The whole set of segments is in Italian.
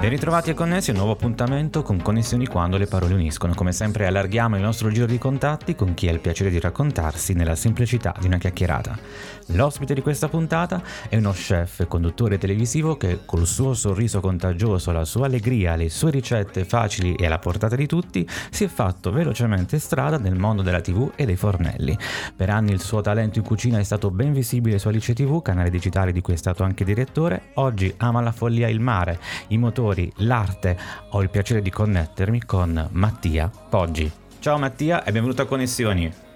Ben ritrovati e connessi un nuovo appuntamento con Connessioni quando le parole uniscono. Come sempre allarghiamo il nostro giro di contatti con chi ha il piacere di raccontarsi nella semplicità di una chiacchierata. L'ospite di questa puntata è uno chef e conduttore televisivo che col suo sorriso contagioso, la sua allegria, le sue ricette facili e alla portata di tutti si è fatto velocemente strada nel mondo della TV e dei fornelli. Per anni il suo talento in cucina è stato ben visibile su Alice TV, canale digitale di cui è stato anche direttore. Oggi ama la follia il mare, i motori autori, l'arte, ho il piacere di connettermi con Mattia Poggi. Ciao Mattia e benvenuto a Connessioni.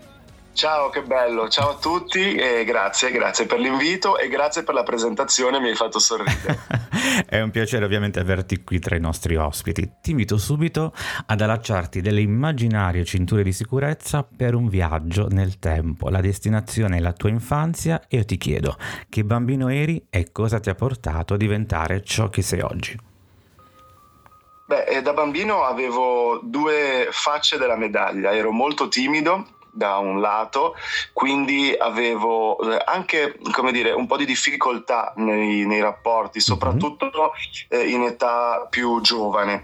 Ciao, che bello, ciao a tutti e grazie, grazie per l'invito e grazie per la presentazione, mi hai fatto sorridere. È un piacere ovviamente averti qui tra i nostri ospiti. Ti invito subito ad allacciarti delle immaginarie cinture di sicurezza per un viaggio nel tempo. La destinazione è la tua infanzia e io ti chiedo che bambino eri e cosa ti ha portato a diventare ciò che sei oggi. Beh, eh, da bambino avevo due facce della medaglia, ero molto timido da un lato, quindi avevo eh, anche come dire, un po' di difficoltà nei, nei rapporti, mhm. soprattutto mm-hmm. in età più giovane.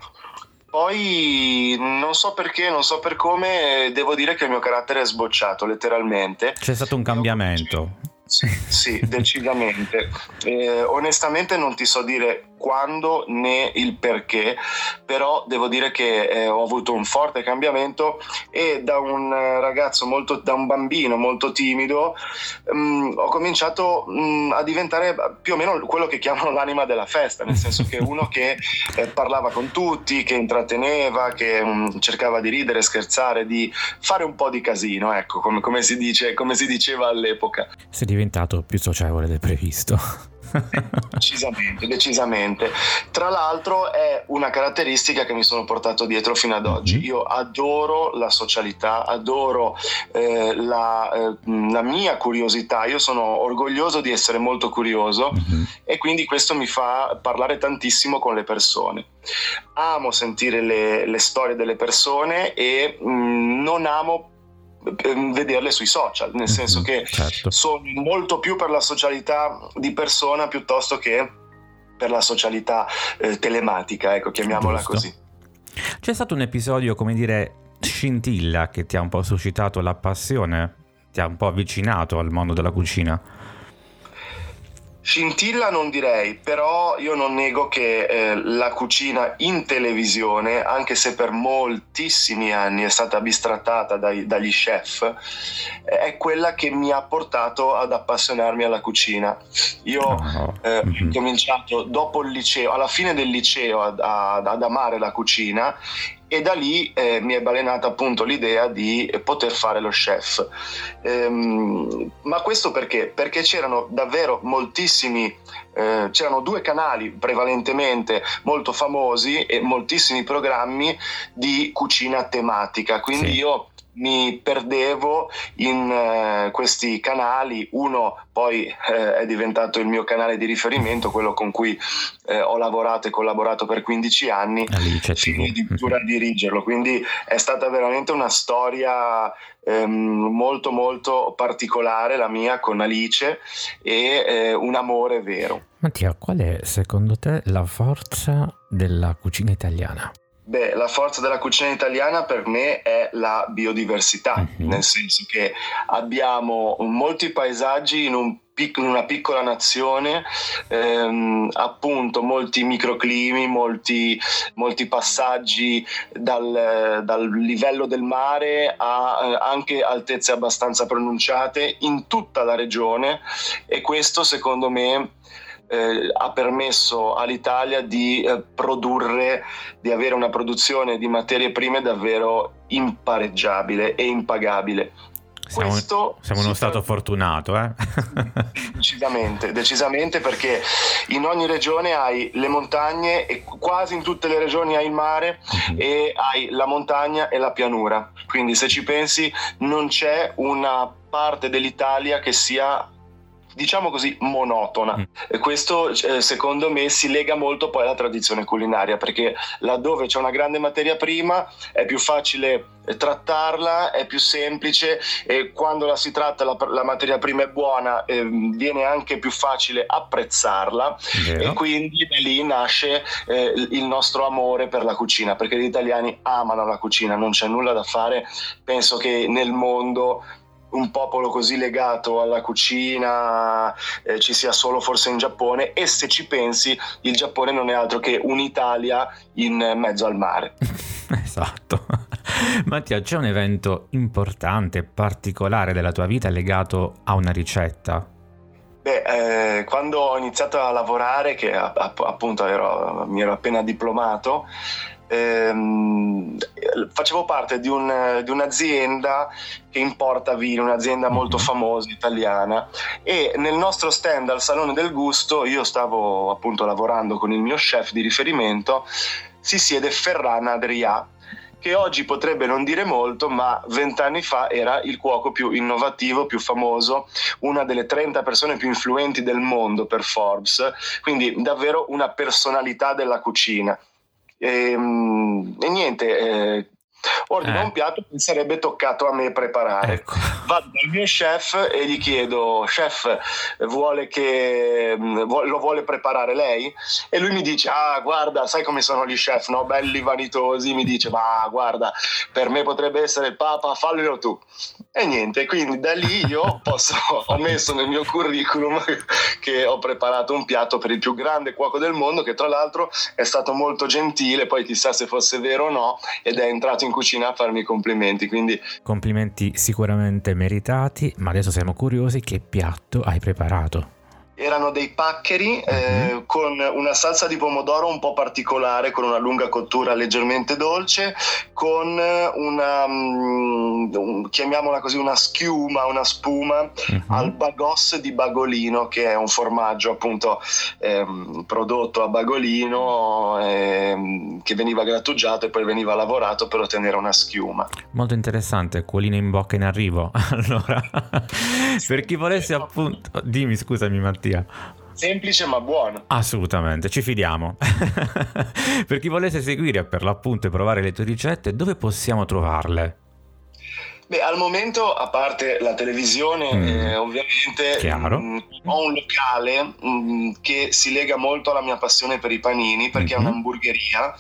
Poi non so perché, non so per come, devo dire che il mio carattere è sbocciato letteralmente. C'è stato un cambiamento. Sì, sì decisamente. Eh, onestamente non ti so dire quando né il perché, però devo dire che eh, ho avuto un forte cambiamento e da un ragazzo molto, da un bambino molto timido mh, mm, ho cominciato mh, mm, a diventare più o meno quello che chiamano l'anima della festa, nel senso che uno che eh, parlava con tutti, che intratteneva, che mh, mm, cercava di ridere, scherzare, di fare un po' di casino, ecco, come, come, si, dice, come si diceva all'epoca. Sei diventato più socievole del previsto decisamente, decisamente. Tra l'altro è una caratteristica che mi sono portato dietro fino ad oggi. Mm-hmm. Io adoro la socialità, adoro eh, la, eh, la, mia curiosità, io sono orgoglioso di essere molto curioso mm-hmm. e quindi questo mi fa parlare tantissimo con le persone. Amo sentire le, le storie delle persone e mh, mm, non amo vederle sui social, nel senso mhm, che certo. sono molto più per la socialità di persona piuttosto che per la socialità eh, telematica, ecco, chiamiamola Giusto. così. C'è stato un episodio, come dire, scintilla che ti ha un po' suscitato la passione, ti ha un po' avvicinato al mondo della cucina? Scintilla non direi, però io non nego che eh, la cucina in televisione, anche se per moltissimi anni è stata bistrattata dai, dagli chef, è quella che mi ha portato ad appassionarmi alla cucina. Io oh. eh, mm-hmm. ho cominciato dopo il liceo, alla fine del liceo ad, ad amare la cucina e da lì eh, mi è balenata appunto l'idea di poter fare lo chef. Ehm, ma questo perché? Perché c'erano davvero moltissimi, eh, c'erano due canali prevalentemente molto famosi e moltissimi programmi di cucina tematica, quindi sì. io mi perdevo in uh, questi canali, uno poi uh, è diventato il mio canale di riferimento, quello con cui uh, ho lavorato e collaborato per 15 anni, fino addirittura a dirigerlo, quindi è stata veramente una storia um, molto molto particolare la mia con Alice e un amore vero. Mattia, qual è secondo te la forza della cucina italiana? Beh, la forza della cucina italiana per me è la biodiversità, uh-huh. nel senso che abbiamo molti paesaggi in, un in una piccola nazione, ehm, appunto molti microclimi, molti, molti passaggi dal, dal, livello del mare a eh, anche altezze abbastanza pronunciate in tutta la regione e questo secondo me eh, ha permesso all'Italia di eh, produrre, di avere una produzione di materie prime davvero impareggiabile e impagabile. Siamo, Questo siamo uno stato fortunato, eh? decisamente, decisamente perché in ogni regione hai le montagne e quasi in tutte le regioni hai il mare Mhm. e hai la montagna e la pianura. Quindi se ci pensi non c'è una parte dell'Italia che sia diciamo così monotona Mm. e questo eh, secondo me si lega molto poi alla tradizione culinaria perché laddove c'è una grande materia prima è più facile eh, trattarla è più semplice e quando la si tratta la, la materia prima è buona ehm, viene anche più facile apprezzarla Vero? e quindi da lì nasce eh, il nostro amore per la cucina, perché gli italiani amano la cucina, non c'è nulla da fare. Penso che nel mondo un popolo così legato alla cucina eh, ci sia solo forse in Giappone e se ci pensi il Giappone non è altro che un'Italia in mezzo al mare. Esatto. Mattia, c'è un evento importante, particolare della tua vita legato a una ricetta? Beh, eh, quando ho iniziato a lavorare, che app- appunto ero, mi ero appena diplomato, ehm, facevo parte di, un- di un'azienda che importa vino, un'azienda molto Mhm. famosa italiana e nel nostro stand al Salone del Gusto io stavo appunto lavorando con il mio chef di riferimento, si siede Ferran Adrià che oggi potrebbe non dire molto, ma vent'anni fa era il cuoco più innovativo, più famoso, una delle 30 persone più influenti del mondo per Forbes, quindi davvero una personalità della cucina. E, mm, e niente, eh, ordino Eh. un piatto che sarebbe toccato a me preparare. Ecco. Vado dal mio chef e gli chiedo, chef, vuole che vu- lo vuole preparare lei? E lui mi dice, ah guarda, sai come sono gli chef, no? Belli vanitosi, mi dice, ma guarda, per me potrebbe essere il papa, fallelo tu. E niente, quindi da lì io posso, ho messo nel mio curriculum che ho preparato un piatto per il più grande cuoco del mondo, che tra l'altro è stato molto gentile, poi chissà se fosse vero o no, ed è entrato in cucina a farmi i complimenti, quindi Complimenti sicuramente meritati, ma adesso siamo curiosi che piatto hai preparato. Erano dei paccheri eh, Mhm. con una salsa di pomodoro un po' particolare, con una lunga cottura leggermente dolce, con una, un- chiamiamola così, una schiuma, una spuma Mhm. al bagos di Bagolino, che è un formaggio appunto ehm, prodotto a Bagolino, ehm, che veniva grattugiato e poi veniva lavorato per ottenere una schiuma. Molto interessante, cuolino in bocca in arrivo. Allora, per chi volesse appunto... Dimmi, scusami Mattia. Semplice ma buono. Assolutamente, ci fidiamo. per chi volesse seguire per l'appunto e provare le tue ricette, dove possiamo trovarle? Beh, al momento, a parte la televisione, Mm. eh, ovviamente Chiaro. mm, ho un locale mm, che si lega molto alla mia passione per i panini, perché è Mhm. un'hamburgeria,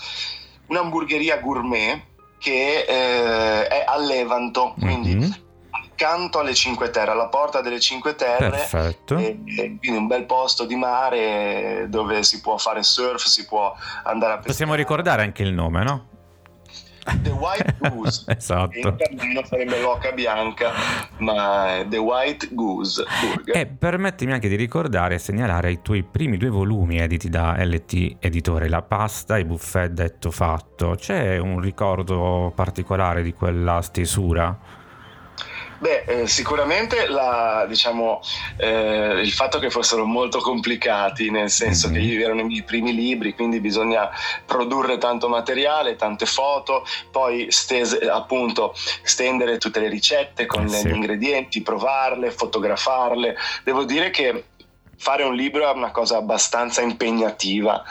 un'hamburgeria gourmet che eh, è a Levanto, quindi Mhm, accanto alle Cinque Terre, alla porta delle Cinque Terre. Perfetto. E, e quindi un bel posto di mare dove si può fare surf, si può andare a pescare. Possiamo ricordare anche il nome, no? The White Goose. In esatto. italiano sarebbe l'oca bianca, ma The White Goose Burger. E permettimi anche di ricordare e segnalare i tuoi primi due volumi editi da LT Editore, La pasta e buffet detto fatto. C'è un ricordo particolare di quella stesura? Beh, eh, sicuramente la, diciamo, eh, il fatto che fossero molto complicati, nel senso Mhm. che io erano i miei primi libri, quindi bisogna produrre tanto materiale, tante foto, poi stese- appunto stendere tutte le ricette con Eh sì. gli ingredienti, provarle, fotografarle. Devo dire che fare un libro è una cosa abbastanza impegnativa,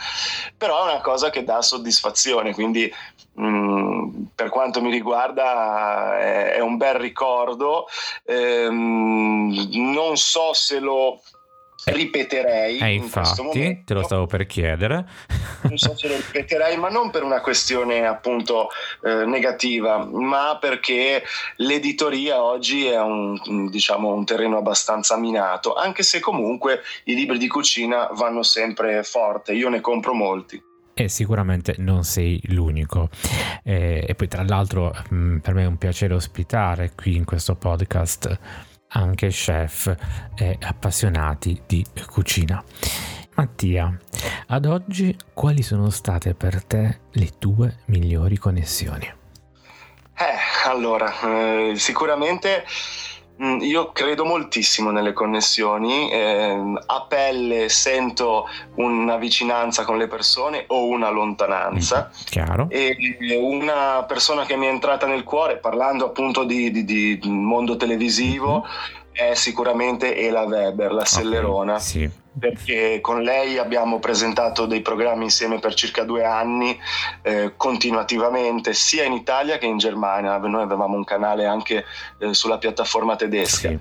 però è una cosa che dà soddisfazione, quindi mm, per quanto mi riguarda è, è un bel ricordo. Ehm, non so se lo ripeterei Eh, in infatti, momento. te lo stavo per chiedere. Non so se lo ripeterei, ma non per una questione appunto eh, negativa, ma perché l'editoria oggi è un, diciamo, un terreno abbastanza minato, anche se comunque i libri di cucina vanno sempre forte, io ne compro molti. E sicuramente non sei l'unico. Eh, e poi tra l'altro mh, per me è un piacere ospitare qui in questo podcast anche chef e appassionati di cucina. Mattia, ad oggi quali sono state per te le tue migliori connessioni? Eh, allora, eh, sicuramente Mm, io credo moltissimo nelle connessioni, eh, a pelle sento una vicinanza con le persone o una lontananza. Mm, chiaro. E una persona che mi è entrata nel cuore, parlando appunto di, di, di mondo televisivo, mm-hmm. È sicuramente Ela Weber, la Sellerona. Okay, sì perché con lei abbiamo presentato dei programmi insieme per circa due anni eh, continuativamente sia in Italia che in Germania noi avevamo un canale anche eh, sulla piattaforma tedesca sì.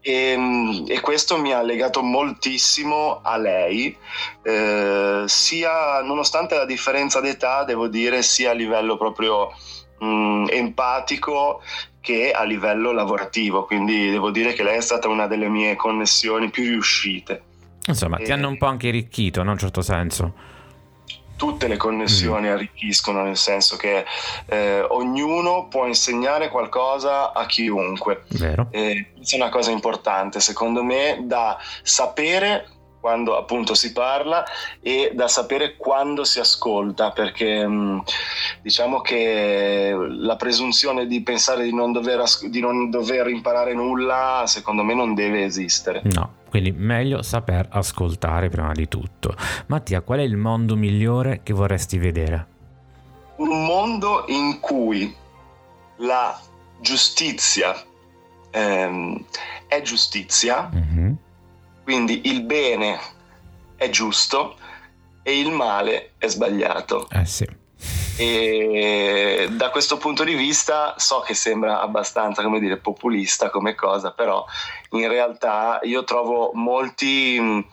e, mm, e, questo mi ha legato moltissimo a lei eh, sia nonostante la differenza d'età devo dire sia a livello proprio mh, mm, empatico che a livello lavorativo quindi devo dire che lei è stata una delle mie connessioni più riuscite Insomma, e... ti hanno un po' anche arricchito, in un certo senso. Tutte le connessioni mm. arricchiscono, nel senso che eh, ognuno può insegnare qualcosa a chiunque. Vero. Eh, questa è una cosa importante, secondo me, da sapere quando appunto si parla e da sapere quando si ascolta perché mm, diciamo che la presunzione di pensare di non, dover, di non dover imparare nulla secondo me non deve esistere. No, quindi meglio saper ascoltare prima di tutto. Mattia, qual è il mondo migliore che vorresti vedere? Un mondo in cui la giustizia ehm, è giustizia, mm-hmm quindi il bene è giusto e il male è sbagliato. Eh sì. E da questo punto di vista so che sembra abbastanza, come dire, populista come cosa, però in realtà io trovo molti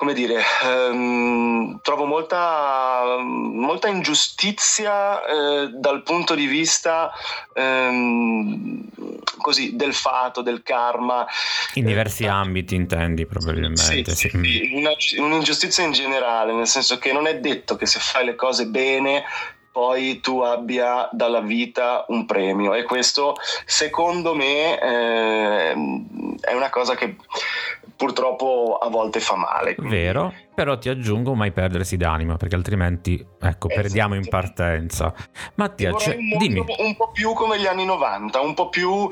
come dire, ehm, trovo molta, molta ingiustizia eh, dal punto di vista ehm, così, del fato, del karma. In diversi eh, ambiti intendi probabilmente. Sì, sì. sì. Una, un'ingiustizia in generale, nel senso che non è detto che se fai le cose bene poi tu abbia dalla vita un premio e questo secondo me eh, è una cosa che purtroppo a volte fa male. Quindi... Vero, però ti aggiungo mai perdersi d'animo perché altrimenti ecco esatto. perdiamo in partenza. Mattia, cioè, dimmi. Un po' più come gli anni 90, un po' più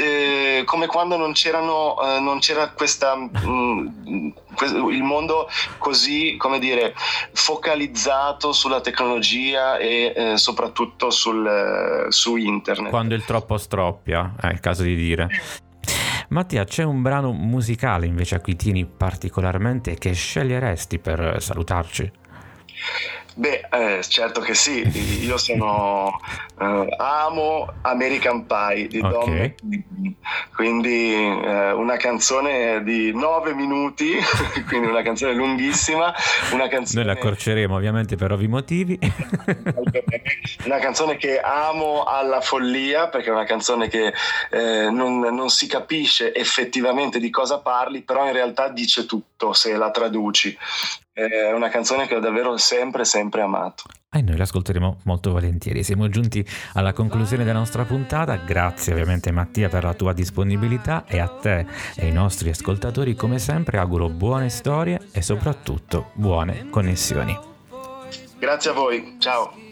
eh, come quando non, c'erano, eh, non c'era questa, mh, mm, il mondo così, come dire, focalizzato sulla tecnologia e eh, soprattutto sul, su internet. Quando il troppo stroppia, è il caso di dire. Mattia, c'è un brano musicale invece a cui tieni particolarmente che sceglieresti per salutarci? Beh, eh, certo che sì, io sono uh, amo American Pie di okay. Dom quindi uh, una canzone di nove minuti, quindi una canzone lunghissima, una canzone... Noi la accorceremo ovviamente per ovvi motivi. una canzone che amo alla follia perché è una canzone che eh, non, non si capisce effettivamente di cosa parli, però in realtà dice tutto se la traduci. È una canzone che ho davvero sempre, sempre amato. E noi l'ascolteremo molto volentieri. Siamo giunti alla conclusione della nostra puntata. Grazie ovviamente Mattia per la tua disponibilità e a te e ai nostri ascoltatori come sempre auguro buone storie e soprattutto buone connessioni. Grazie a voi, ciao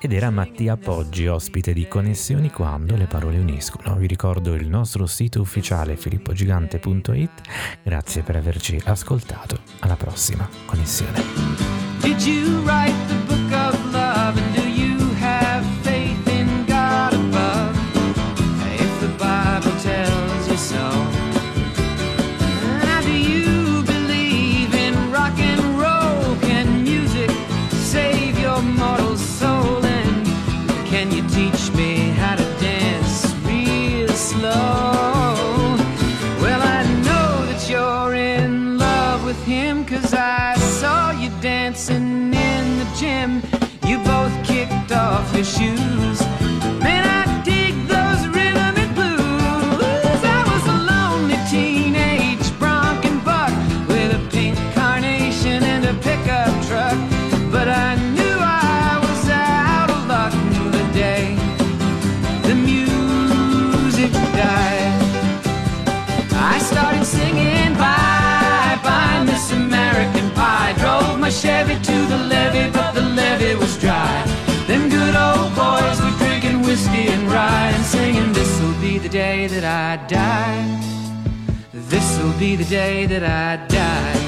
ed era Mattia Poggi, ospite di Connessioni quando le parole uniscono. Vi ricordo il nostro sito ufficiale filippogigante.it. Grazie per averci ascoltato. Alla prossima connessione. Did you write the Chevy to the levee, but the levee was dry. Them good old boys were drinking whiskey and rye and singing, This'll be the day that I die. This'll be the day that I die.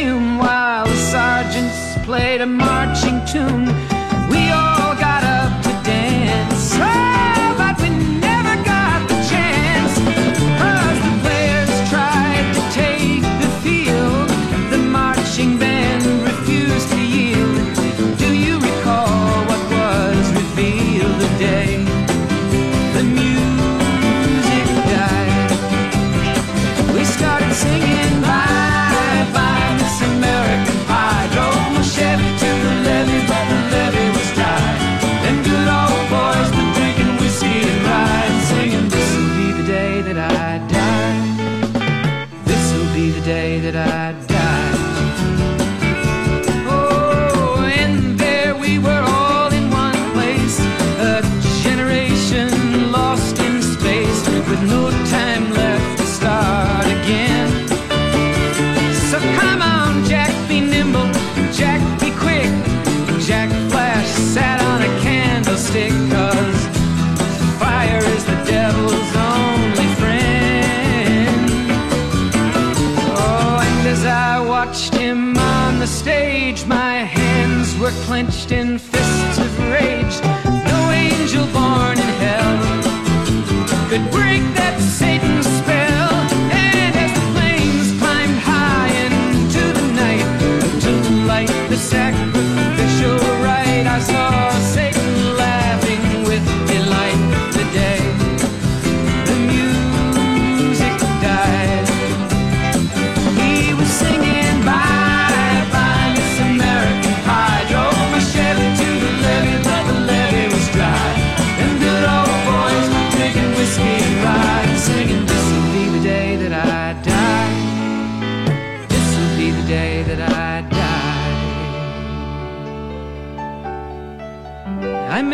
perfume while the sergeants played a marching tune. Watched him on the stage, my hands were clenched in fists of rage. No angel born in hell could break that Satan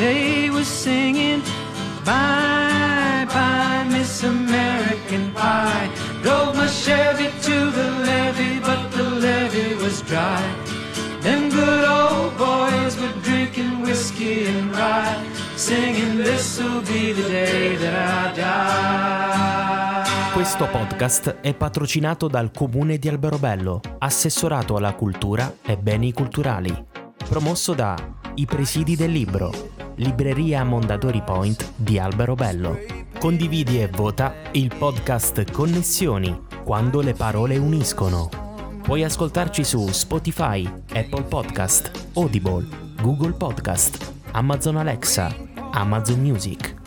They were singing, Bye, bye, Miss American Pie. Drove my Chevy to the levee, but the levee was dry. Them good old boys were drinking whiskey and rye, singing, This'll be the day that I die. Questo podcast è patrocinato dal Comune di Alberobello, assessorato alla cultura e beni culturali, promosso da I Presidi del Libro, Libreria Mondadori Point di Alberobello. Condividi e vota il podcast Connessioni, quando le parole uniscono. Puoi ascoltarci su Spotify, Apple Podcast, Audible, Google Podcast, Amazon Alexa, Amazon Music.